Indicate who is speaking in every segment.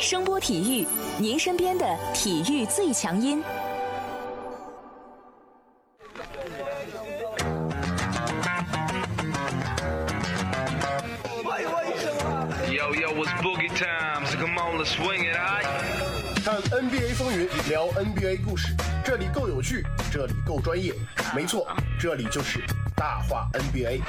Speaker 1: 声波体育，您身边的体育最强音。
Speaker 2: Yo, yo, it's boogie time, so come on, let's swing it, alright?
Speaker 3: 看 NBA 风云，聊 NBA 故事，这里够有趣，这里够专业，没错，这里就是大话 NBA。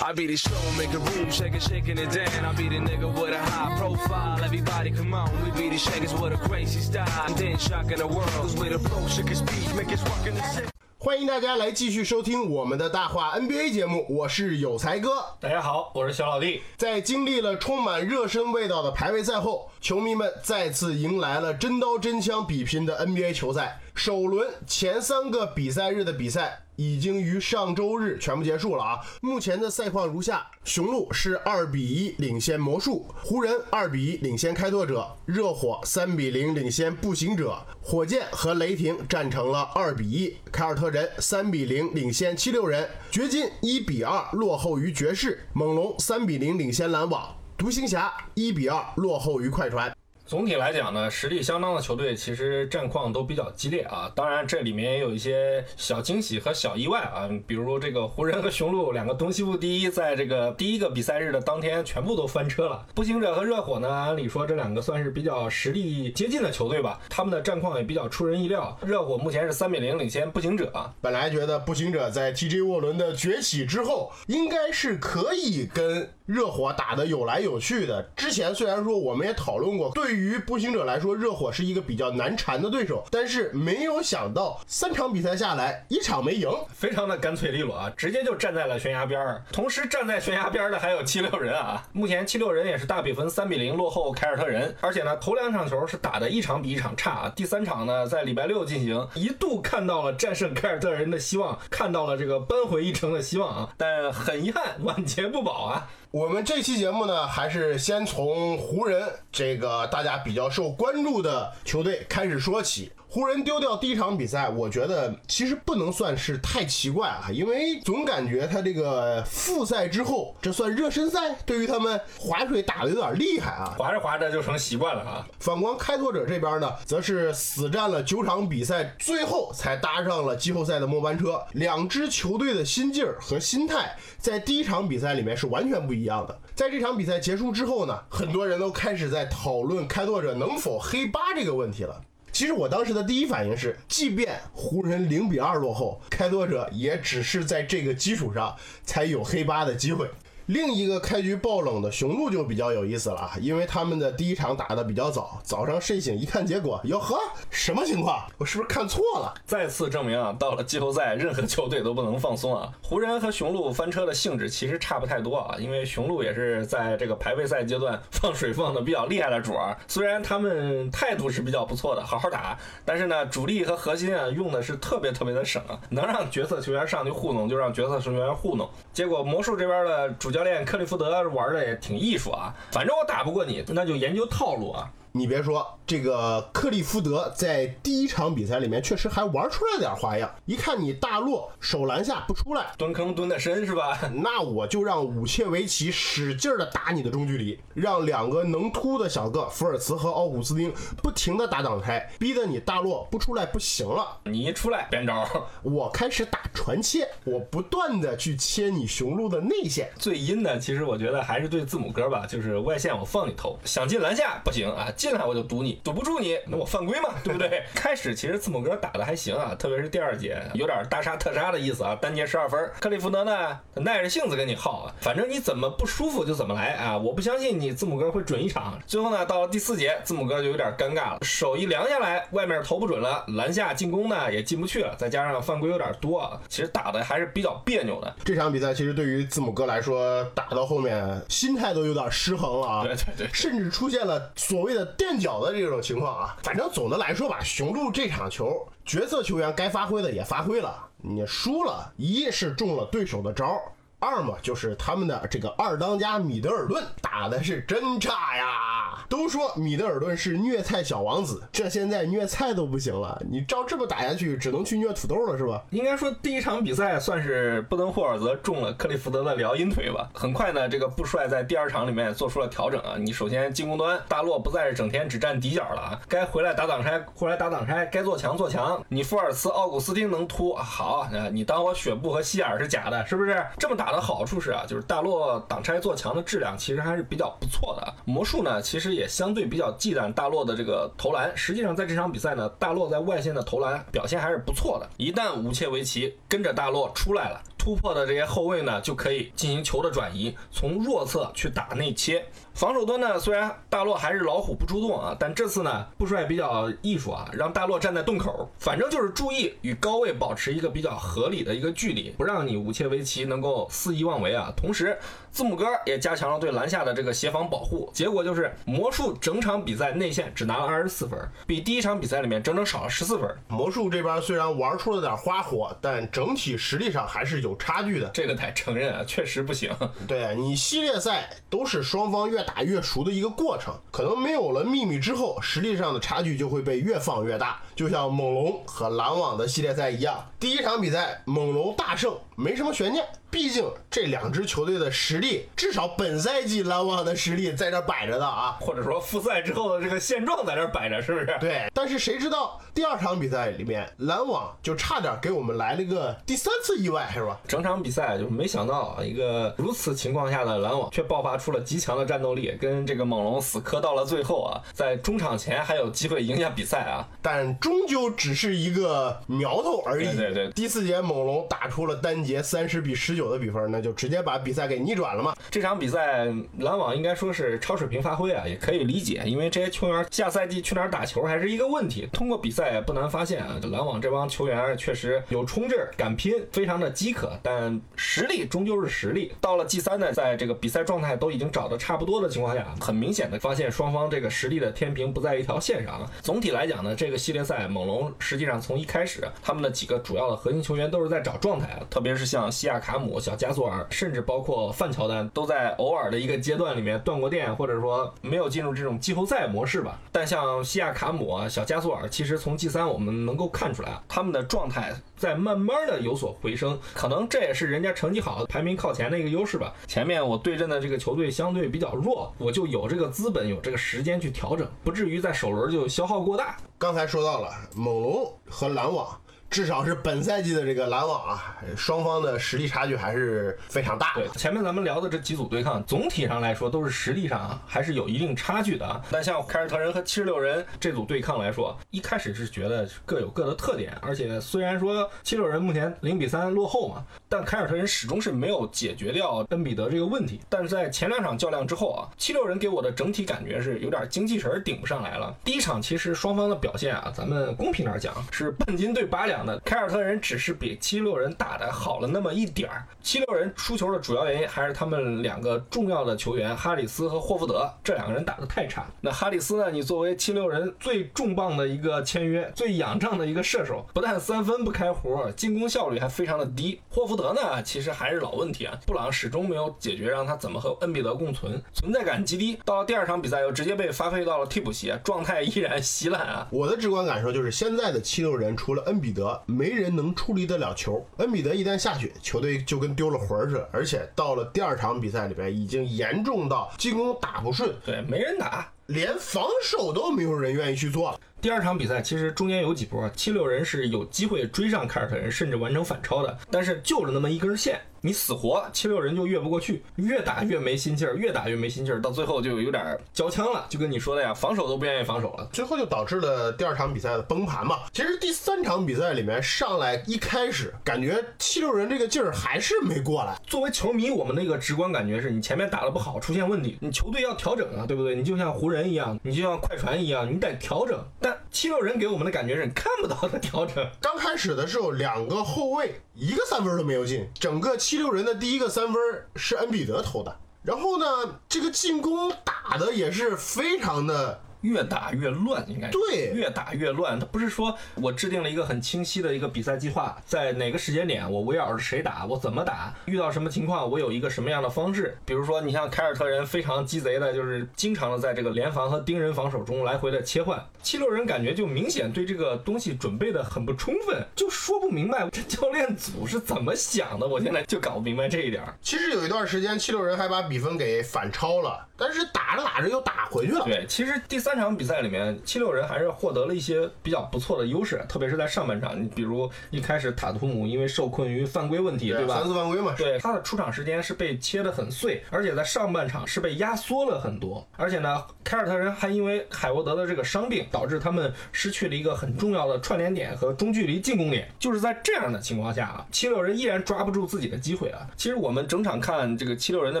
Speaker 2: I be the show, make a room, shaking, shaking it down. I be the nigga with a high profile. Everybody come on, we be the shakers with a crazy style. And then shocking the world, cause we the flow, shake his speech, make his rockin' the city.
Speaker 3: 欢迎大家来继续收听我们的大话 NBA 节目，我是有才哥。
Speaker 4: 大家好，我是小老弟。
Speaker 3: 在经历了充满热身味道的排位赛后，球迷们再次迎来了真刀真枪比拼的 NBA 球赛。首轮前三个比赛日的比赛已经于上周日全部结束了啊！目前的赛况如下：雄鹿是二比一领先魔术，湖人二比一领先开拓者，热火三比零领先步行者，火箭和雷霆战成了二比一，凯尔特人三比零领先七六人，掘金一比二落后于爵士，猛龙三比零领先篮网，独行侠一比二落后于快船。
Speaker 4: 总体来讲呢，实力相当的球队其实战况都比较激烈啊。当然，这里面也有一些小惊喜和小意外啊，比如这个湖人和雄鹿两个东西部第一，在这个第一个比赛日的当天全部都翻车了。步行者和热火呢，按理说这两个算是比较实力接近的球队吧，他们的战况也比较出人意料。热火目前是三比零领先步行者啊，
Speaker 3: 本来觉得步行者在 TJ 沃伦的崛起之后，应该是可以跟热火打得有来有去的。之前虽然说我们也讨论过，对于步行者来说，热火是一个比较难缠的对手，但是没有想到三场比赛下来，一场没赢。
Speaker 4: 非常的干脆利落啊，直接就站在了悬崖边儿。同时站在悬崖边的还有七 六人啊，目前七六人也是大比分三比零落后凯尔特人，而且呢头两场球是打的一场比一场差啊，第三场呢在礼拜六进行，一度看到了战胜凯尔特人的希望，看到了这个扳回一城的希望啊，但很遗憾晚节不保啊。
Speaker 3: 我们这期节目呢，还是先从湖人这个大家比较受关注的球队开始说起。湖人丢掉第一场比赛，我觉得其实不能算是太奇怪啊，因为总感觉他这个复赛之后，这算热身赛，对于他们划水打的有点厉害啊。
Speaker 4: 划着划着就成习惯了啊。
Speaker 3: 反观开拓者这边呢，则是死战了九场比赛，最后才搭上了季后赛的末班车。两支球队的心劲儿和心态，在第一场比赛里面是完全不一样的。在这场比赛结束之后呢，很多人都开始在讨论开拓者能否黑八这个问题了。其实我当时的第一反应是，即便湖人零比二落后，开拓者也只是在这个基础上才有黑八的机会。另一个开局爆冷的雄鹿就比较有意思了啊，因为他们的第一场打得比较早，早上睡醒一看结果，哟呵，什么情况？我是不是看错了？
Speaker 4: 再次证明啊，到了季后赛，任何球队都不能放松啊。湖人和雄鹿翻车的性质其实差不太多啊，因为雄鹿也是在这个排位赛阶段放水放的比较厉害的主儿，虽然他们态度是比较不错的，好好打，但是呢，主力和核心啊用的是特别特别的省啊，能让角色球员上去糊弄就让角色球员糊弄。结果魔术这边的主教教练克利夫德玩的也挺艺术啊，反正我打不过你，那就研究套路啊。
Speaker 3: 你别说，这个克利夫德在第一场比赛里面确实还玩出来点花样。一看你大洛手篮下不出来，
Speaker 4: 蹲坑蹲的深是吧？
Speaker 3: 那我就让武切维奇使劲的打你的中距离，让两个能突的小个福尔茨和奥古斯丁不停的打挡拆，逼得你大洛不出来不行了。
Speaker 4: 你一出来变招，
Speaker 3: 我开始打传切，我不断的去切你雄鹿的内线。
Speaker 4: 最阴的其实我觉得还是对字母哥吧，就是外线我放你投，想进篮下不行啊，进来我就堵你，堵不住你，那我犯规嘛，对不对？开始其实字母哥打的还行啊，特别是第二节有点大杀特杀的意思啊，单节十二分。克利夫德呢，耐着性子跟你耗啊，反正你怎么不舒服就怎么来啊，我不相信你字母哥会准一场。最后呢，到了第四节，字母哥就有点尴尬了，手一凉下来，外面投不准了，篮下进攻呢也进不去了，再加上犯规有点多啊，其实打的还是比较别扭的。
Speaker 3: 这场比赛其实对于字母哥来说，打到后面心态都有点失衡了啊，
Speaker 4: 对对对
Speaker 3: 甚至出现了所谓的垫脚的这种情况啊。反正总的来说吧，雄鹿这场球角色球员该发挥的也发挥了，你输了，一是中了对手的招。二嘛，就是他们的这个二当家米德尔顿打的是真差呀！都说米德尔顿是虐菜小王子，这现在虐菜都不行了，你照这么打下去，只能去虐土豆了，是吧？
Speaker 4: 应该说第一场比赛算是布登霍尔泽中了克利福德的撩阴腿吧。很快呢，这个布帅在第二场里面做出了调整啊。你首先进攻端大洛不再是整天只站底角了啊，该回来打挡拆回来打挡拆，该做强做强。你福尔茨、奥古斯丁能突好，你当我雪布和希尔是假的，是不是？这么打打的好处是啊，就是大洛挡拆做强的质量其实还是比较不错的。魔术呢，其实也相对比较忌惮大洛的这个投篮。实际上在这场比赛呢，大洛在外线的投篮表现还是不错的。一旦武切维奇跟着大洛出来了，突破的这些后卫呢，就可以进行球的转移，从弱侧去打内切。防守端呢，虽然大洛还是老虎不出动啊，但这次呢，布帅比较艺术啊，让大洛站在洞口，反正就是注意与高位保持一个比较合理的一个距离，不让你武切维奇能够肆意妄为啊。同时，字母哥也加强了对篮下的这个协防保护，结果就是魔术整场比赛内线只拿了二十四分，比第一场比赛里面整整少了十四分。
Speaker 3: 魔术这边虽然玩出了点花火，但整体实力上还是有差距的。
Speaker 4: 这个得承认啊，确实不行。
Speaker 3: 对你系列赛都是双方越打越熟的一个过程，可能没有了秘密之后，实力上的差距就会被越放越大。就像猛龙和篮网的系列赛一样，第一场比赛猛龙大胜，没什么悬念。毕竟这两支球队的实力，至少本赛季篮网的实力在这摆着的啊，
Speaker 4: 或者说复赛之后的这个现状在这摆着，是不是？
Speaker 3: 对。但是谁知道第二场比赛里面，篮网就差点给我们来了个第三次意外，是吧？
Speaker 4: 整场比赛就是没想到啊，一个如此情况下的篮网却爆发出了极强的战斗力，跟这个猛龙死磕到了最后啊，在中场前还有机会赢下比赛啊，
Speaker 3: 但终究只是一个苗头而已。
Speaker 4: 对对对。
Speaker 3: 第四节猛龙打出了单节三十比十九的比分，那就直接把比赛给逆转了嘛。
Speaker 4: 这场比赛篮网应该说是超水平发挥啊，也可以理解，因为这些球员下赛季去哪儿打球还是一个问题。通过比赛不难发现啊，篮网这帮球员确实有冲劲、敢拼，非常的饥渴，但实力终究是实力。到了 G 三呢，在这个比赛状态都已经找的差不多的情况下，很明显的发现双方这个实力的天平不在一条线上。总体来讲呢，这个系列赛猛龙实际上从一开始，他们的几个主要的核心球员都是在找状态啊，特别是像西亚卡姆、小加索尔，甚至包括范乔乔丹，都在偶尔的一个阶段里面断过电，或者说没有进入这种季后赛模式吧。但像西亚卡姆啊、小加索尔，其实从 G 三我们能够看出来啊，他们的状态在慢慢的有所回升，可能这也是人家成绩好、排名靠前的一个优势吧。前面我对阵的这个球队相对比较弱，我就有这个资本、有这个时间去调整，不至于在首轮就消耗过大。
Speaker 3: 刚才说到了猛龙和篮网。至少是本赛季的这个篮网啊，双方的实力差距还是非常大。
Speaker 4: 对，前面咱们聊的这几组对抗，总体上来说都是实力上啊还是有一定差距的啊。但像凯尔特人和七十六人这组对抗来说，一开始是觉得各有各的特点，而且虽然说七十六人目前零比三落后嘛，但凯尔特人始终是没有解决掉恩比德这个问题。但是在前两场较量之后啊，七六人给我的整体感觉是有点精气神顶不上来了。第一场其实双方的表现啊，咱们公平点讲是半斤对八两。凯尔特人只是比七六人打的好了那么一点儿。七六人输球的主要原因还是他们两个重要的球员哈里斯和霍福德这两个人打的太差。那哈里斯呢？你作为七六人最重磅的一个签约、最仰仗的一个射手，不但三分不开活，进攻效率还非常的低。霍福德呢，其实还是老问题啊，布朗始终没有解决让他怎么和恩比德共存，存在感极低。到了第二场比赛又直接被发配到了替补席，状态依然稀烂啊。
Speaker 3: 我的直观感受就是，现在的七六人除了恩比德。没人能处理得了球，恩比德一旦下去，球队就跟丢了魂儿似的。而且到了第二场比赛里边，已经严重到进攻打不顺，
Speaker 4: 对，没人打，
Speaker 3: 连防守都没有人愿意去做了。
Speaker 4: 第二场比赛其实中间有几波，七六人是有机会追上凯尔特人，甚至完成反超的，但是就了那么一根线，你死活七六人就越不过去，越打越没心气儿，越打越没心气儿，到最后就有点交枪了，就跟你说的呀，防守都不愿意防守了，
Speaker 3: 最后就导致了第二场比赛的崩盘嘛。其实第三场比赛里面上来一开始感觉七六人这个劲儿还是没过来。
Speaker 4: 作为球迷，我们那个直观感觉是你前面打的不好，出现问题，你球队要调整啊，对不对？你就像湖人一样，你就像快船一样，你得调整。但七六人给我们的感觉是看不到的调整。
Speaker 3: 刚开始的时候，两个后卫一个三分都没有进，整个七六人的第一个三分是恩比德投的。然后呢，这个进攻打的也是非常的
Speaker 4: 越打越乱，应该是
Speaker 3: 对
Speaker 4: 越打越乱。他不是说我制定了一个很清晰的一个比赛计划，在哪个时间点我围绕着谁打，我怎么打，遇到什么情况我有一个什么样的方式。比如说，你像凯尔特人非常鸡贼的，就是经常的在这个联防和盯人防守中来回的切换。七六人感觉就明显对这个东西准备的很不充分，就说不明白这教练组是怎么想的。我现在就搞不明白这一点儿。
Speaker 3: 其实有一段时间，七六人还把比分给反超了，但是打着打着又打回去了。
Speaker 4: 对，其实第三场比赛里面，七六人还是获得了一些比较不错的优势，特别是在上半场。你比如一开始塔图姆因为受困于犯规问题，对吧
Speaker 3: 三？次犯规嘛。
Speaker 4: 对他的出场时间是被切得很碎，而且在上半场是被压缩了很多。而且呢，凯尔特人还因为海沃德的这个伤病，导致他们失去了一个很重要的串联点和中距离进攻点。就是在这样的情况下啊，七六人依然抓不住自己的机会啊。其实我们整场看这个七六人的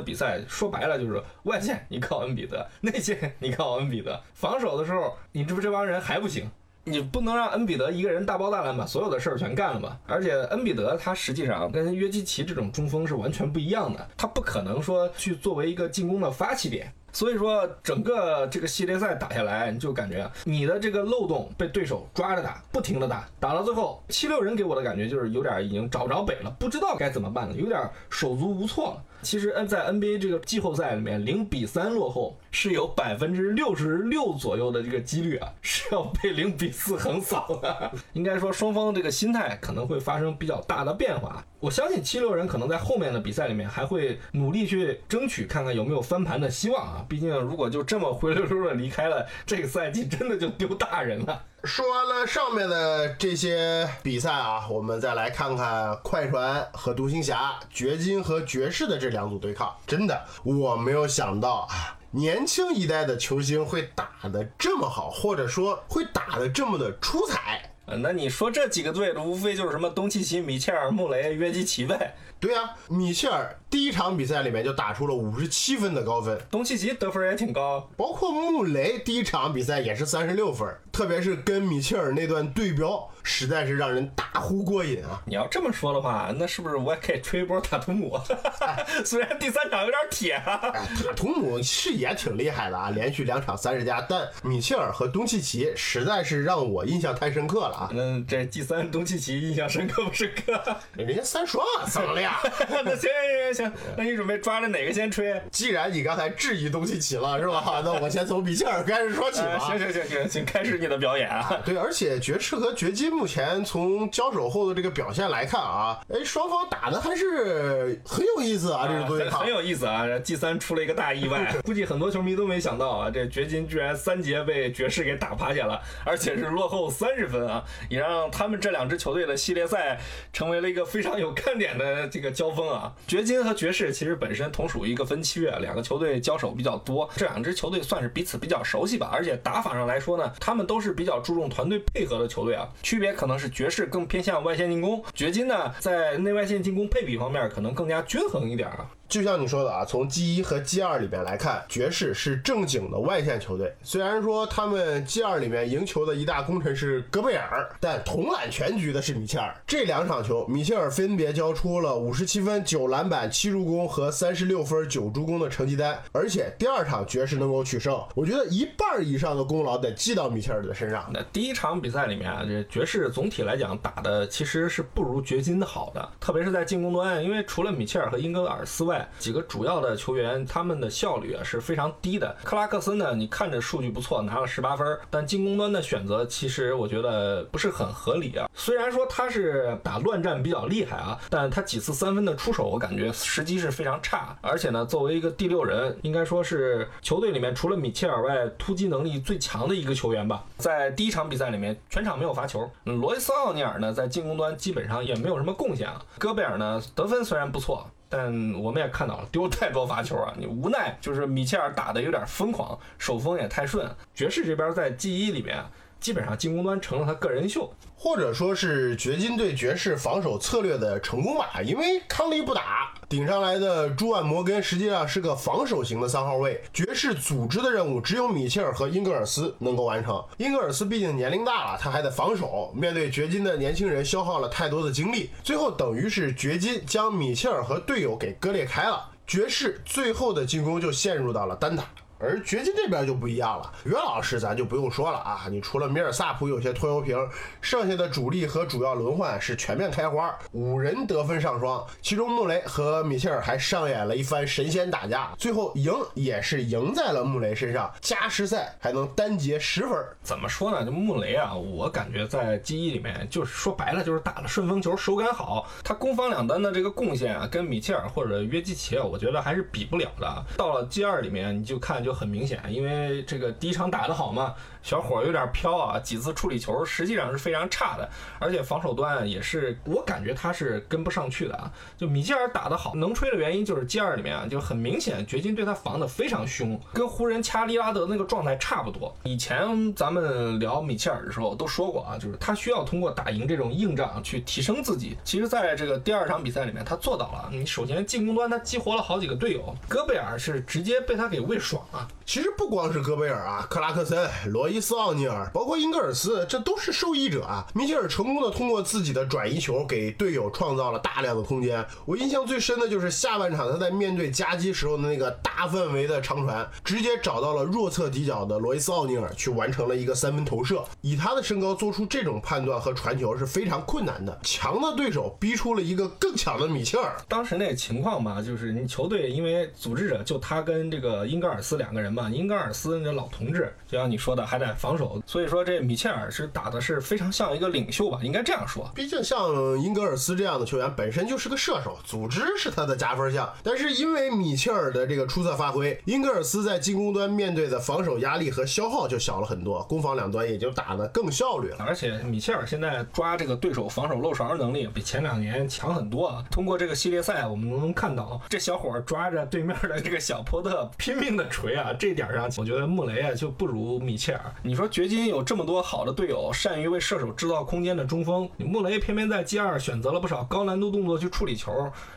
Speaker 4: 比赛，说白了就是外线你靠恩比德，内线你靠恩比德，防守的时候你这不这帮人还不行。你不能让恩比德一个人大包大揽把所有的事儿全干了吧？而且恩比德他实际上跟约基奇这种中锋是完全不一样的，他不可能说去作为一个进攻的发起点。所以说，整个这个系列赛打下来，你就感觉你的这个漏洞被对手抓着打，不停的打，打到最后，七六人给我的感觉就是有点已经找不着北了，不知道该怎么办了，有点手足无措了。其实，N 在 NBA 这个季后赛里面，零比三落后是有百分之六十六左右的这个几率啊，是要被零比四横扫的。应该说，双方这个心态可能会发生比较大的变化。我相信七六人可能在后面的比赛里面还会努力去争取，看看有没有翻盘的希望啊。毕竟，如果就这么灰溜溜的离开了，这个赛季真的就丢大人了。
Speaker 3: 说完了上面的这些比赛啊，我们再来看看快船和独行侠、掘金和爵士的这两组对抗。真的，我没有想到啊，年轻一代的球星会打得这么好，或者说会打得这么的出彩。
Speaker 4: 呃那你说这几个队，无非就是什么东契奇、米切尔、穆雷、约基奇呗。
Speaker 3: 对呀、米切尔第一场比赛里面就打出了五十七分的高分，
Speaker 4: 东契奇得分也挺高，
Speaker 3: 包括穆雷第一场比赛也是三十六分，特别是跟米切尔那段对标，实在是让人大呼过瘾啊！
Speaker 4: 你要这么说的话，那是不是我也可以吹一波塔图姆？虽然第三场有点铁啊。
Speaker 3: 哎，塔图姆是也挺厉害的啊，连续两场三十加，但米切尔和东契奇实在是让我印象太深刻了啊！
Speaker 4: 那这第三东契奇印象深刻不深刻？
Speaker 3: 人家三双啊，怎么了呀？
Speaker 4: 那行行行行，那你准备抓着哪个先吹？
Speaker 3: 既然你刚才质疑东契奇了，是吧？那我先从米切尔开始说起
Speaker 4: 呃
Speaker 3: 吧。
Speaker 4: 行行行行，请开始你的表演啊！
Speaker 3: 对，而且爵士和掘金目前从交手后的这个表现来看啊，哎，双方打的还是很有意思啊，这个对抗
Speaker 4: 很很。有意思啊！这 G 三出了一个大意外，估计很多球迷都没想到啊，这掘金居然三节被爵士给打趴下了，而且是落后三十分啊，也让他们这两支球队的系列赛成为了一个非常有看点的这个交锋啊。掘金和爵士其实本身同属一个分区啊，两个球队交手比较多，这两支球队算是彼此比较熟悉吧，而且打法上来说呢，他们都是比较注重团队配合的球队啊，区别也可能是爵士更偏向外线进攻，掘金呢在内外线进攻配比方面可能更加均衡一点啊。
Speaker 3: 就像你说的啊，从 G 一和 G 二里面来看，爵士是正经的外线球队。虽然说他们 G 二里面赢球的一大功臣是戈贝尔，但统揽全局的是米切尔。这两场球，米切尔分别交出了五十七分、九篮板、七助攻和三十六分、九助攻的成绩单。而且第二场爵士能够取胜，我觉得一半以上的功劳得记到米切尔的身上。
Speaker 4: 那第一场比赛里面啊，这爵士总体来讲打的其实是不如掘金的好的，特别是在进攻端，因为除了米切尔和英格尔斯外，几个主要的球员他们的效率啊是非常低的。克拉克森呢，你看着数据不错，拿了十八分，但进攻端的选择其实我觉得不是很合理啊。虽然说他是打乱战比较厉害啊，但他几次三分的出手，我感觉时机是非常差，而且呢，作为一个第六人，应该说是球队里面除了米切尔外，突击能力最强的一个球员吧。在第一场比赛里面，全场没有罚球。罗伊斯奥尼尔呢，在进攻端基本上也没有什么贡献啊。戈贝尔呢，得分虽然不错。但我们也看到了，丢太多罚球啊！你无奈就是米切尔打的有点疯狂，手风也太顺。爵士这边在 G 一里面，基本上进攻端成了他个人秀。
Speaker 3: 或者说是掘金对爵士防守策略的成功吧，因为康利不打，顶上来的朱万摩根实际上是个防守型的三号位，爵士组织的任务只有米切尔和英格尔斯能够完成。英格尔斯毕竟年龄大了，他还得防守，面对掘金的年轻人消耗了太多的精力，最后等于是掘金将米切尔和队友给割裂开了，爵士最后的进攻就陷入到了单打。而掘金这边就不一样了，约老师咱就不用说了啊，你除了米尔萨普有些拖油瓶，剩下的主力和主要轮换是全面开花，五人得分上双，其中穆雷和米切尔还上演了一番神仙打架，最后赢也是赢在了穆雷身上，加时赛还能单节十分。
Speaker 4: 怎么说呢？就穆雷啊，我感觉在 G 一里面，就是说白了就是打了顺风球，手感好，他攻防两端的这个贡献啊，跟米切尔或者约基奇，我觉得还是比不了的。到了 G 二里面，你就看就就很明显，因为这个第一场打得好嘛，小伙有点飘啊，几次处理球实际上是非常差的，而且防守端也是，我感觉他是跟不上去的啊。就米切尔打得好，能吹的原因就是 G2 里面啊，就很明显掘金对他防的非常凶，跟湖人掐利拉德那个状态差不多。以前咱们聊米切尔的时候都说过啊，就是他需要通过打赢这种硬仗去提升自己。其实，在这个第二场比赛里面，他做到了。你首先进攻端他激活了好几个队友，戈贝尔是直接被他给喂爽了。
Speaker 3: 其实不光是戈贝尔啊，克拉克森、罗伊斯奥尼尔，包括英格尔斯，这都是受益者啊。米切尔成功的通过自己的转移球给队友创造了大量的空间。我印象最深的就是下半场他在面对夹击时候的那个大范围的长传，直接找到了弱侧底角的罗伊斯奥尼尔，去完成了一个三分投射。以他的身高做出这种判断和传球是非常困难的。强的对手逼出了一个更强的米切尔。
Speaker 4: 当时那个情况嘛，就是你球队因为组织者就他跟这个英格尔斯两个人嘛，英格尔斯那老同志，就像你说的还得防守，所以说这米切尔是打的是非常像一个领袖吧，应该这样说。
Speaker 3: 毕竟像英格尔斯这样的球员本身就是个射手，组织是他的加分项。但是因为米切尔的这个出色发挥，英格尔斯在进攻端面对的防守压力和消耗就小了很多，攻防两端也就打得更效率了。
Speaker 4: 而且米切尔现在抓这个对手防守漏勺能力比前两年强很多啊。通过这个系列赛，我们能看到这小伙抓着对面的这个小波特拼命的锤啊，这点上我觉得穆雷啊就不如米切尔。你说掘金有这么多好的队友，善于为射手制造空间的中锋，你穆雷偏偏在 G 二选择了不少高难度动作去处理球，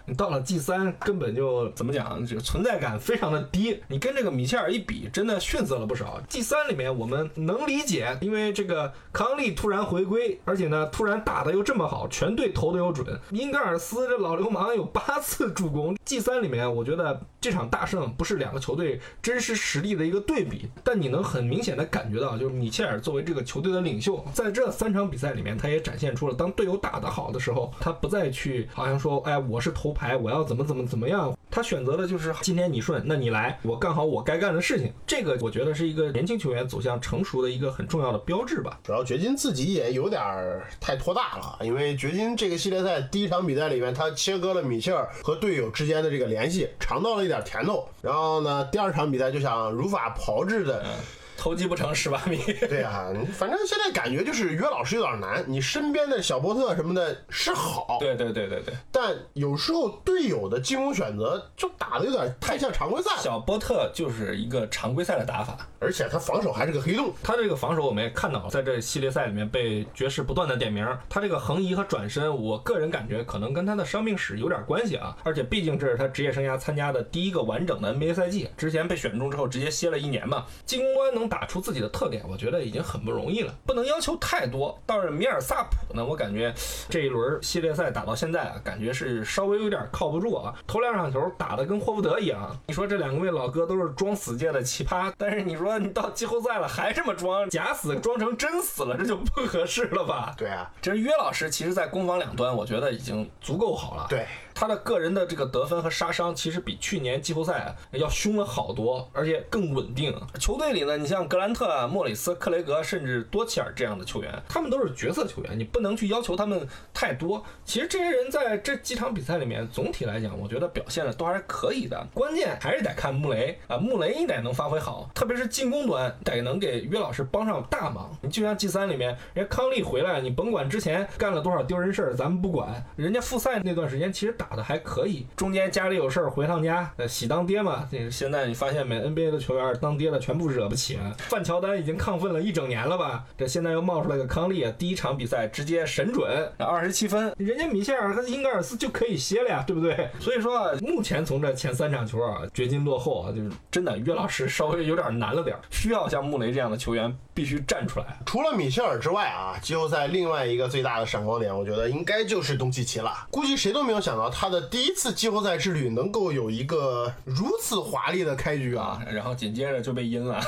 Speaker 4: 你到了 G 三根本就怎么讲，这个存在感非常的低。你跟这个米切尔一比，真的逊色了不少。G 三里面我们能理解，因为这个康利突然回归，而且呢突然打的又这么好，全队投的又准。英格尔斯这老流氓有八次助攻。G 三里面，我觉得这场大胜不是两个球队真实实力的一个对比，但你能很明显的感觉到，就是米切尔作为这个球队的领袖，在这三场比赛里面，他也展现出了当队友打得好的时候，他不再去好像说，哎，我是头牌，我要怎么怎么怎么样，他选择的就是今天你顺，那你来，我干好我该干的事情。这个我觉得是一个年轻球员走向成熟的一个很重要的标志吧。
Speaker 3: 主要掘金自己也有点太拖大了，因为掘金这个系列赛第一场比赛里面，他切割了米切尔和队友之间的这个联系，尝到了一点甜头。然后呢，第二场比赛就想如法炮制的。
Speaker 4: 投机不成十八米。
Speaker 3: 对啊，反正现在感觉就是约老师有点难。你身边的小波特什么的是好，
Speaker 4: 对对对对对，
Speaker 3: 但有时候队友的进攻选择就打的有点太像常规赛。
Speaker 4: 小波特就是一个常规赛的打法，
Speaker 3: 而且他防守还是个黑洞。
Speaker 4: 他这个防守我们也看到了，在这系列赛里面被爵士不断的点名。他这个横移和转身，我个人感觉可能跟他的伤病史有点关系啊。而且毕竟这是他职业生涯参加的第一个完整的 NBA 赛季，之前被选中之后直接歇了一年嘛。进攻端能打出自己的特点，我觉得已经很不容易了，不能要求太多。倒是米尔萨普呢，我感觉这一轮系列赛打到现在啊，感觉是稍微有点靠不住啊。头两场球打得跟霍福德一样，你说这两位老哥都是装死界的奇葩，但是你说你到季后赛了还这么装，假死装成真死了，这就不合适了吧？
Speaker 3: 对啊，
Speaker 4: 这是约老师，其实在攻防两端，我觉得已经足够好了。
Speaker 3: 对。
Speaker 4: 他的个人的这个得分和杀伤，其实比去年季后赛要凶了好多，而且更稳定。球队里呢，你像格兰特、莫里斯、克雷格，甚至多切尔这样的球员，他们都是角色球员，你不能去要求他们太多。其实这些人在这几场比赛里面，总体来讲，我觉得表现的都还是可以的。关键还是得看穆雷啊，穆雷你得能发挥好，特别是进攻端得能给约老师帮上大忙。你就像 G 三里面，人家康利回来，你甭管之前干了多少丢人事儿，咱们不管。人家复赛那段时间其实打的还可以，中间家里有事儿回趟家，呃，喜当爹嘛。这现在你发现没？NBA 的球员当爹的全部惹不起啊。范乔丹已经亢奋了一整年了吧？这现在又冒出来个康利，第一场比赛直接神准，二十七分，人家米切尔和英格尔斯就可以歇了呀，对不对？所以说啊，目前从这前三场球啊，掘金落后啊，就是真的约老师稍微有点难了点，需要像穆雷这样的球员必须站出来。
Speaker 3: 除了米切尔之外啊，季后赛另外一个最大的闪光点，我觉得应该就是东契奇了。估计谁都没有想到他。的第一次季后赛之旅能够有一个如此华丽的开局啊！
Speaker 4: 然后紧接着就被阴了。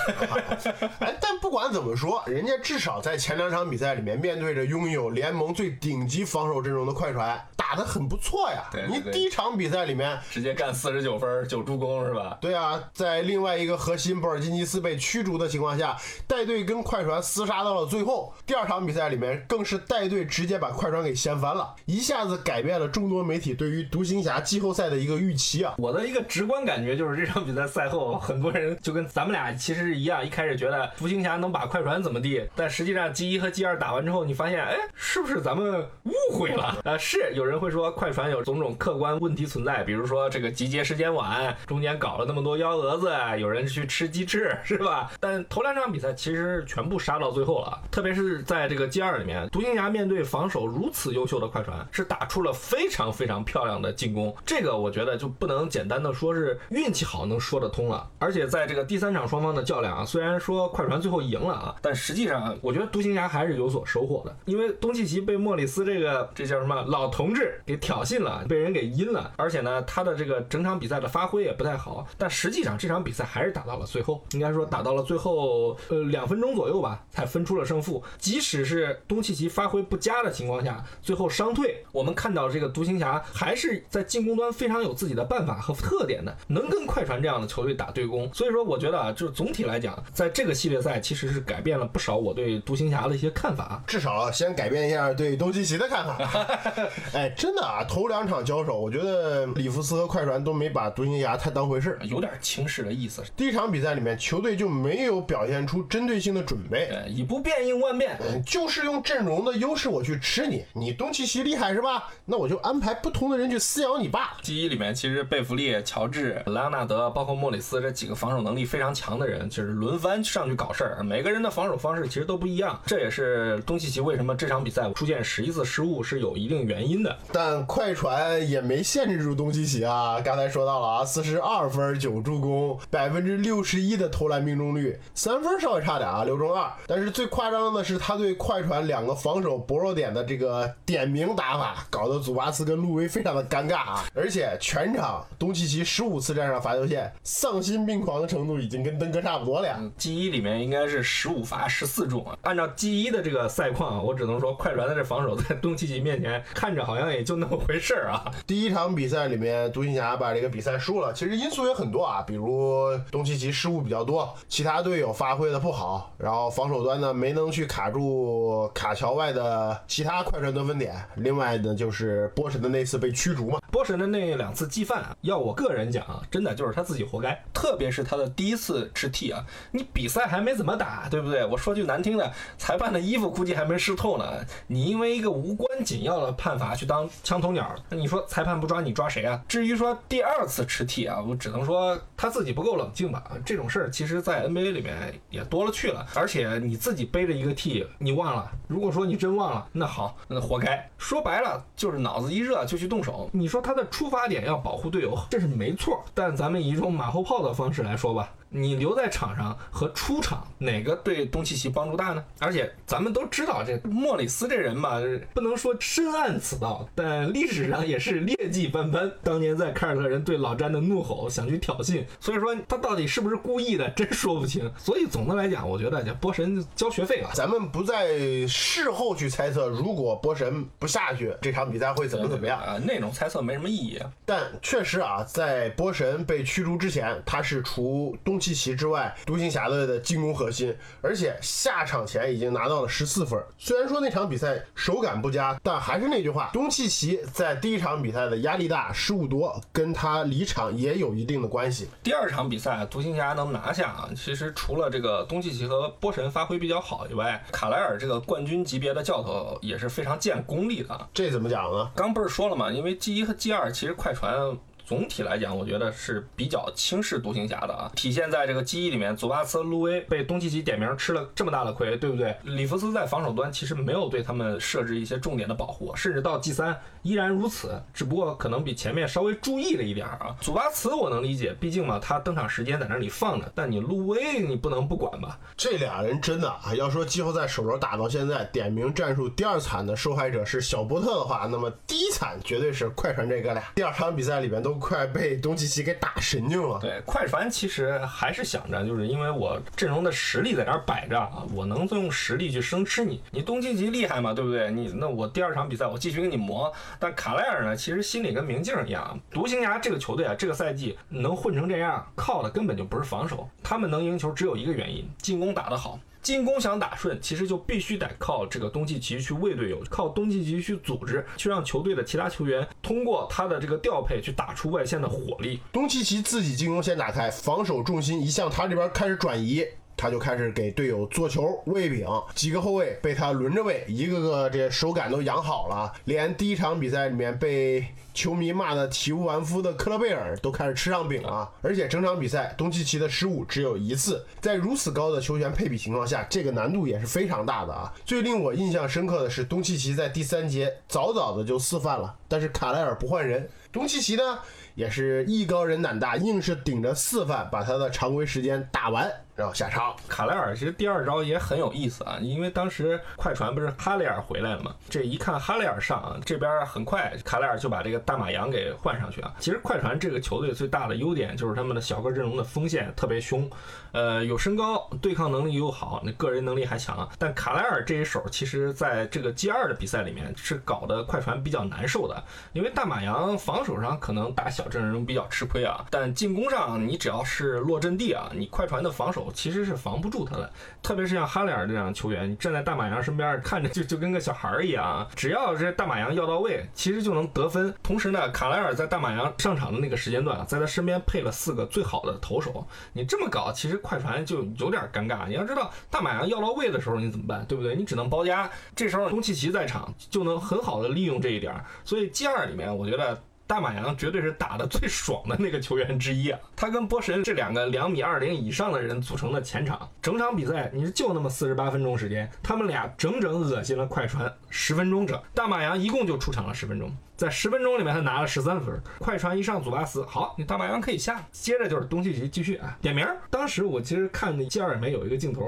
Speaker 3: 哎，但不管怎么说，人家至少在前两场比赛里面，面对着拥有联盟最顶级防守阵容的快船，打得很不错呀。
Speaker 4: 对对对
Speaker 3: 你第一场比赛里面，
Speaker 4: 直接干四十九分九助攻是吧？
Speaker 3: 对啊，在另外一个核心博尔津吉斯被驱逐的情况下，带队跟快船厮杀到了最后。第二场比赛里面，更是带队直接把快船给掀翻了，一下子改变了众多媒体对于独行侠季后赛的一个预期啊。
Speaker 4: 我的一个直观感觉就是这场比赛赛后，很多人就跟咱们俩其实是一样，一开始觉得独行侠能把快船怎么地，但实际上 G 一和 G 二打完之后，你发现，哎，是不是咱们误会了？呃，是有人会说快船有种种客观问题存在，比如说这个集结时间晚，中间搞了那么多幺蛾子，有人去吃鸡翅，是吧？但头两场比赛其实全部杀到最后了，特别是在这个 G 二里面，独行侠面对防守如此优秀的快船，是打出了非常非常漂亮的进攻。这个我觉得就不能简单的说是运气好能说得通了。而且在这个第三场双方的较量啊，虽然说快船最后赢了啊，但实际上我觉得独行侠还是有所收获的，因为东契奇被莫里斯这个这叫什么老同志给挑衅了，被人给阴了，而且呢他的这个整场比赛的发挥也不太好，但实际上这场比赛还是打到了最后，应该说打到了最后呃两分钟左右吧，才分出了胜负。即使是东契奇发挥不佳的情况下，最后伤退，我们看到这个独行侠还是在进攻端非常有自己的办法和特点的，能跟快船这样的球队打对攻。所以说，我觉得啊，就是总体来讲，在这个系列赛其实是改变了不少我对独行侠的一些看法。
Speaker 3: 至少先改变一下对东契奇的看法。哎，真的啊，头两场交手，我觉得里弗斯和快船都没把独行侠太当回事儿。
Speaker 4: 有点轻视的意思，
Speaker 3: 第一场比赛里面，球队就没有表现出针对性的准备，
Speaker 4: 呃，以不变应万变。
Speaker 3: 就是用阵容的优势我去吃你。你东契奇厉害是吧？那我就安排不同的人去撕咬你罢了。
Speaker 4: 记忆里面，其实贝弗利、乔治、莱昂纳德，包括莫里斯这几个防守能力非常强的人，就是轮番上去搞事儿。每个人的防守方式其实都不一样，这也是东契奇为什么这场比赛出现十一次失误是有一定原因的。
Speaker 3: 但快船也没限制住东契奇啊，刚才说到了啊，四十二分九助攻，百分之六十一的投篮命中率，三分稍微差点啊，六中二。但是最夸张的是他对快船两个防守薄弱点的这个点名打法，搞得祖巴茨跟路威非常的尴尬啊。而且全场东契奇十五次站上罚球线，丧心病狂的程度已经跟登哥差不多了呀。
Speaker 4: G 一里面应该是十五罚十四中啊。按照 G 一的这个赛况啊，我只能说快船的这防守在东契奇面前看着好像也就那么回事儿啊。
Speaker 3: 第一场比赛里面，独行侠把这个比赛输了，其实因素也很多啊，比如东契奇失误比较多，其他队友发挥的不好，然后防守端呢没能去卡住卡乔外的其他快船得分点，另外呢就是波神的那次被驱逐嘛。
Speaker 4: 波神的那两次鸡饭啊，要我个人讲啊，真的就是他自己活该。特别是他的第一次吃 T 啊，你比赛还没怎么打，对不对？我说句难听的，裁判的衣服估计还没湿透呢。你因为一个无关紧要的判罚去当枪头鸟，那你说裁判不抓你抓谁啊？至于说第二次吃 T 啊，我只能说他自己不够冷静吧。这种事儿其实在 NBA 里面也多了去了，而且你自己背着一个 T，你忘了。如果说你真忘了，那好，那活该。说白了就是脑子一热就去动手。你说他的出发点要保护队友，这是没错。但咱们以一种马后炮的方式来说吧，你留在场上和出场哪个对东契奇帮助大呢？而且咱们都知道，这莫里斯这人吧，不能说深谙此道，但历史上也是劣迹斑斑。当年在凯尔特人对老詹的怒吼，想去挑衅，所以说他到底是不是故意的，真说不清。所以总的来讲，我觉得这波神交学费了。
Speaker 3: 咱们不在事后去猜测，如果波神不下去，这场比赛会怎么怎么样。
Speaker 4: 啊？那种猜测没什么意义。
Speaker 3: 但确实啊，在波神被驱逐之前，他是除东契奇之外，独行侠队的进攻核心，而且下场前已经拿到了十四分。虽然说那场比赛手感不佳，但还是那句话，东契奇在第一场比赛的压力大、失误多，跟他离场也有一定的关系。
Speaker 4: 第二场比赛，独行侠能拿下啊，其实除了这个东契奇和波神发挥比较好以外，卡莱尔这个冠军级别的教头也是非常见功力的啊。
Speaker 3: 这怎么讲呢？
Speaker 4: 刚不是说了嘛，因为 G 一和 G 二其实快船总体来讲，我觉得是比较轻视独行侠的啊。体现在这个记忆里面，祖巴茨、路威被东契奇点名吃了这么大的亏，对不对？里弗斯在防守端其实没有对他们设置一些重点的保护，甚至到 G 三依然如此，只不过可能比前面稍微注意了一点啊。祖巴茨我能理解，毕竟嘛，他登场时间在那里放着，但你路威你不能不管吧？
Speaker 3: 这俩人真的啊，要说季后赛手轴打到现在，点名战术第二惨的受害者是小波特的话，那么第一惨绝对是快船这哥俩。第二场比赛里面都都快被东契奇给打神经了。
Speaker 4: 对，快船其实还是想着，就是因为我阵容的实力在那儿摆着啊，我能用实力去生吃你。你东契奇厉害嘛，对不对？你那我第二场比赛我继续跟你磨。但卡莱尔呢，其实心里跟明镜一样，独行侠这个球队啊，这个赛季能混成这样，靠的根本就不是防守，他们能赢球只有一个原因，进攻打得好。进攻想打顺，其实就必须得靠这个东契奇去喂队友，靠东契奇去组织，去让球队的其他球员通过他的这个调配去打出外线的火力。
Speaker 3: 东契奇自己进攻先打开，防守重心一向他这边开始转移。他就开始给队友做球喂饼，几个后卫被他轮着喂，一个个这手感都养好了，连第一场比赛里面被球迷骂的体无完肤的克勒贝尔都开始吃上饼了。而且整场比赛东契奇的失误只有一次，在如此高的球权配比情况下，这个难度也是非常大的啊。最令我印象深刻的是东契奇在第三节早早的就四犯了，但是卡莱尔不换人，东契奇呢也是艺高人胆大，硬是顶着四犯把他的常规时间打完。然后下场，
Speaker 4: 卡莱尔其实第二招也很有意思啊，因为当时快船不是哈雷尔回来了嘛，这一看哈雷尔上，这边很快卡莱尔就把这个大马洋给换上去啊。其实快船这个球队最大的优点就是他们的小个阵容的锋线特别凶，呃，有身高，对抗能力又好，那个人能力还强。但卡莱尔这一手，其实在这个 G 二的比赛里面是搞得快船比较难受的，因为大马洋防守上可能打小阵容比较吃亏啊，但进攻上你只要是落阵地啊，你快船的防守。其实是防不住他的，特别是像哈雷尔这样的球员，你站在大马洋身边，看着就就跟个小孩儿一样。只要这大马洋要到位，其实就能得分。同时呢，卡莱尔在大马洋上场的那个时间段，在他身边配了四个最好的投手。你这么搞，其实快船就有点尴尬。你要知道，大马洋要到位的时候，你怎么办？对不对？你只能包夹。这时候东契奇在场，就能很好的利用这一点。所以 G 二里面，我觉得。大马洋绝对是打的最爽的那个球员之一啊！他跟波神这两个两米二零以上的人组成的前场，整场比赛你就那么四十八分钟时间，他们俩整整恶心了快船十分钟整。大马洋一共就出场了十分钟。在十分钟里面，他拿了十三分。快船一上祖巴斯，好，你大白羊可以下。接着就是东契奇继续啊，点名。当时我其实看那 G 二里面有一个镜头，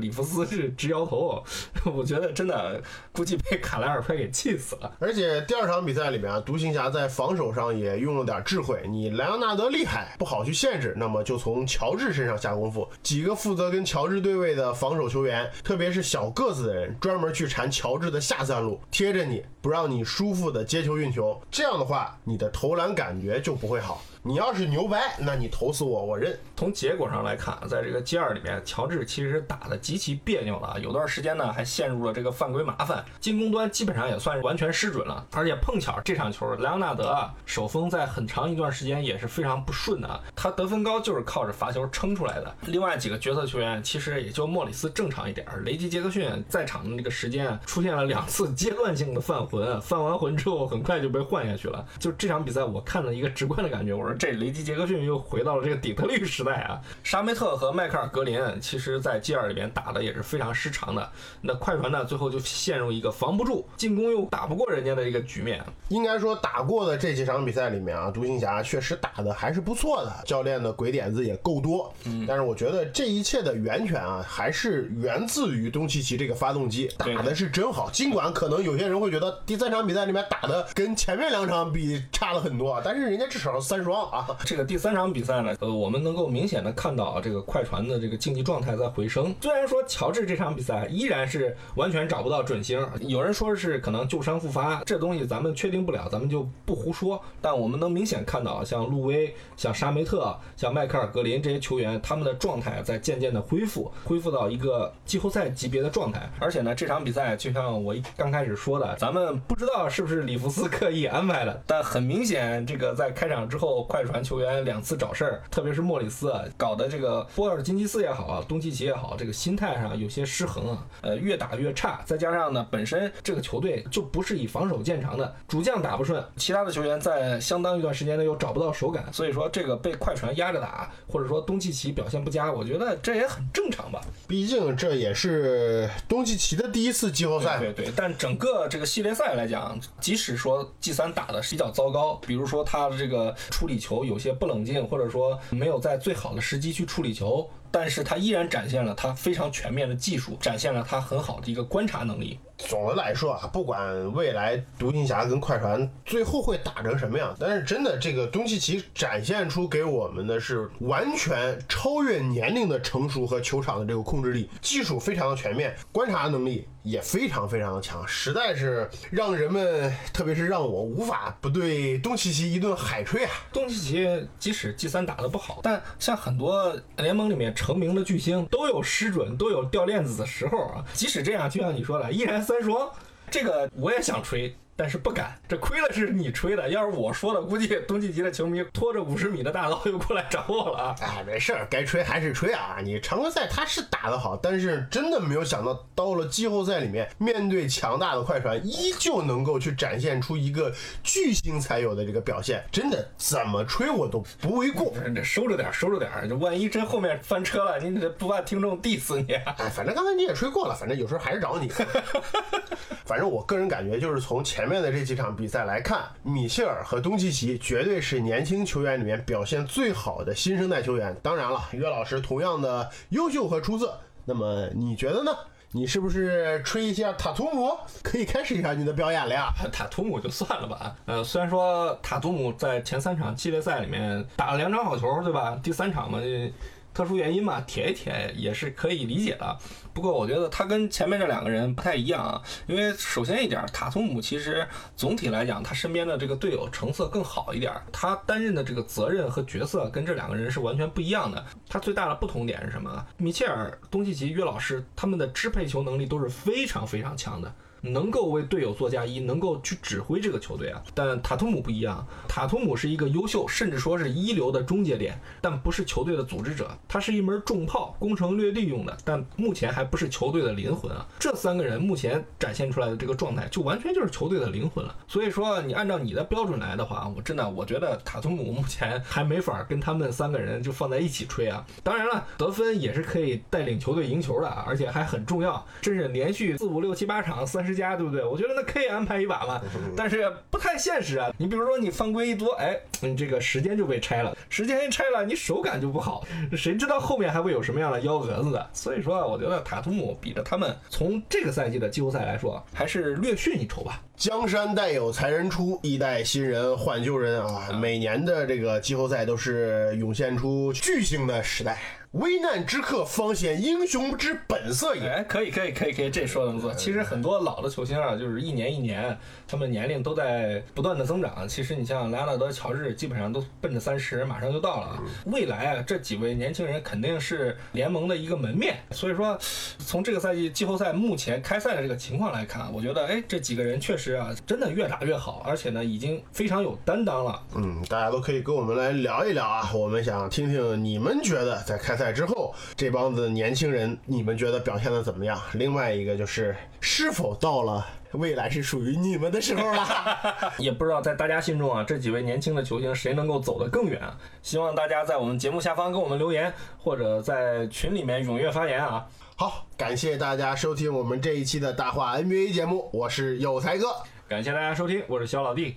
Speaker 4: 里弗斯是直摇头。我觉得真的估计被卡莱尔快给气死了。
Speaker 3: 而且第二场比赛里面啊，独行侠在防守上也用了点智慧。你莱昂纳德厉害，不好去限制，那么就从乔治身上下功夫。几个负责跟乔治对位的防守球员，特别是小个子的人，专门去缠乔治的下三路，贴着你不让你舒服的接球运。球这样的话，你的投篮感觉就不会好。你要是牛掰，那你投死我，我认。
Speaker 4: 从结果上来看，在这个 G 二里面，乔治其实打的极其别扭了，有段时间呢还陷入了这个犯规麻烦，进攻端基本上也算是完全失准了。而且碰巧这场球，莱昂纳德啊手风在很长一段时间也是非常不顺的，他得分高就是靠着罚球撑出来的。另外几个角色球员其实也就莫里斯正常一点，雷吉杰克逊在场的那个时间出现了两次阶段性的犯浑，犯完浑之后很快就被换下去了。就这场比赛我看了一个直观的感觉，我说。这雷吉杰克逊又回到了这个底特律时代啊！沙梅特和迈克尔格林其实，在 G 二里边打的也是非常失常的。那快船呢，最后就陷入一个防不住、进攻又打不过人家的一个局面。
Speaker 3: 应该说，打过的这几场比赛里面啊，独行侠确实打的还是不错的，教练的鬼点子也够多。嗯，但是我觉得这一切的源泉啊，还是源自于东契奇这个发动机打的是真好。尽管可能有些人会觉得第三场比赛里面打的跟前面两场比差了很多，但是人家至少三双。啊，
Speaker 4: 这个第三场比赛呢，呃，我们能够明显的看到这个快船的这个竞技状态在回升。虽然说乔治这场比赛依然是完全找不到准星，有人说是可能旧伤复发，这东西咱们确定不了，咱们就不胡说。但我们能明显看到，像路威、像沙梅特、像迈克尔格林这些球员，他们的状态在渐渐的恢复，恢复到一个季后赛级别的状态。而且呢，这场比赛就像我刚开始说的，咱们不知道是不是里弗斯刻意安排的，但很明显，这个在开场之后。快船球员两次找事儿，特别是莫里斯啊，搞得这个波尔津吉斯也好啊，东契奇也好，这个心态上有些失衡啊，呃，越打越差。再加上呢，本身这个球队就不是以防守见长的，主将打不顺，其他的球员在相当一段时间内又找不到手感，所以说这个被快船压着打，或者说东契奇表现不佳，我觉得这也很正常吧。
Speaker 3: 毕竟这也是东契奇的第一次季后赛。
Speaker 4: 对对，但整个这个系列赛来讲，即使说 G 三打的比较糟糕，比如说他的这个处理球有些不冷静，或者说没有在最好的时机去处理球，但是他依然展现了他非常全面的技术，展现了他很好的一个观察能力。
Speaker 3: 总的来说啊，不管未来独行侠跟快船最后会打成什么样，但是真的这个东契奇展现出给我们的是完全超越年龄的成熟和球场的这个控制力，技术非常的全面，观察能力也非常非常的强，实在是让人们，特别是让我无法不对东契奇一顿海吹啊！
Speaker 4: 东契奇即使 G 三打得不好，但像很多联盟里面成名的巨星都有失准，都有掉链子的时候啊。即使这样，就像你说的，依然三双，这个我也想吹。但是不敢，这亏了是你吹的，要是我说的，估计东契奇的球迷拖着五十米的大刀又过来找我了啊！
Speaker 3: 哎，没事儿，该吹还是吹啊！你常规赛他是打得好，但是真的没有想到，到了季后赛里面，面对强大的快船，依旧能够去展现出一个巨星才有的这个表现，真的怎么吹我都不为过。
Speaker 4: 这收着点，收着点，这万一真后面翻车了，你这不怕听众 diss 你？
Speaker 3: 哎，反正刚才你也吹过了，反正有时候还是找你。反正我个人感觉，就是从前前面的这几场比赛来看，米切尔和东契奇绝对是年轻球员里面表现最好的新生代球员。当然了，约老师同样的优秀和出色。那么你觉得呢？你是不是吹一下塔图姆？可以开始一下你的表演了呀？
Speaker 4: 塔图姆就算了吧。呃，虽然说塔图姆在前三场系列赛里面打了两场好球，对吧？第三场嘛。特殊原因嘛，铁一铁也是可以理解的。不过我觉得他跟前面这两个人不太一样啊，因为首先一点，塔图姆其实总体来讲，他身边的这个队友成色更好一点，他担任的这个责任和角色跟这两个人是完全不一样的。他最大的不同点是什么？米切尔、东契奇、约老师他们的支配球能力都是非常非常强的。能够为队友做嫁衣，能够去指挥这个球队啊。但塔图姆不一样，塔图姆是一个优秀，甚至说是一流的终结点，但不是球队的组织者。他是一门重炮，攻城略地用的，但目前还不是球队的灵魂啊。这三个人目前展现出来的这个状态，就完全就是球队的灵魂了。所以说，你按照你的标准来的话，我真的我觉得塔图姆目前还没法跟他们三个人就放在一起吹啊。当然了，得分也是可以带领球队赢球的，而且还很重要，甚至连续四五六七八场三十。家对不对？我觉得那可以安排一把嘛，但是不太现实啊。你比如说你犯规一多，哎，你这个时间就被拆了，时间一拆了，你手感就不好，谁知道后面还会有什么样的幺蛾子的？所以说，我觉得塔图姆比着他们从这个赛季的季后赛来说，还是略逊一筹吧。
Speaker 3: 江山代有才人出，一代新人换旧人啊！每年的这个季后赛都是涌现出巨星的时代。危难之刻方显英雄之本色也。
Speaker 4: 哎，可以，可以，可以，可以，这说的不错。其实很多老的球星啊，就是一年一年，他们年龄都在不断的增长。其实你像莱昂纳德、乔治，基本上都奔着三十，马上就到了。未来啊，这几位年轻人肯定是联盟的一个门面。所以说，从这个赛季季后赛目前开赛的这个情况来看，我觉得，哎，这几个人确实啊，真的越打越好，而且呢，已经非常有担当了。
Speaker 3: 嗯，大家都可以跟我们来聊一聊啊，我们想听听你们觉得在开赛。赛之后，这帮子年轻人，你们觉得表现的怎么样？另外一个就是，是否到了未来是属于你们的时候了？
Speaker 4: 也不知道在大家心中啊，这几位年轻的球星谁能够走得更远？希望大家在我们节目下方给我们留言，或者在群里面踊跃发言啊！
Speaker 3: 好，感谢大家收听我们这一期的大话 NBA 节目，我是有才哥，
Speaker 4: 感谢大家收听，我是小老弟。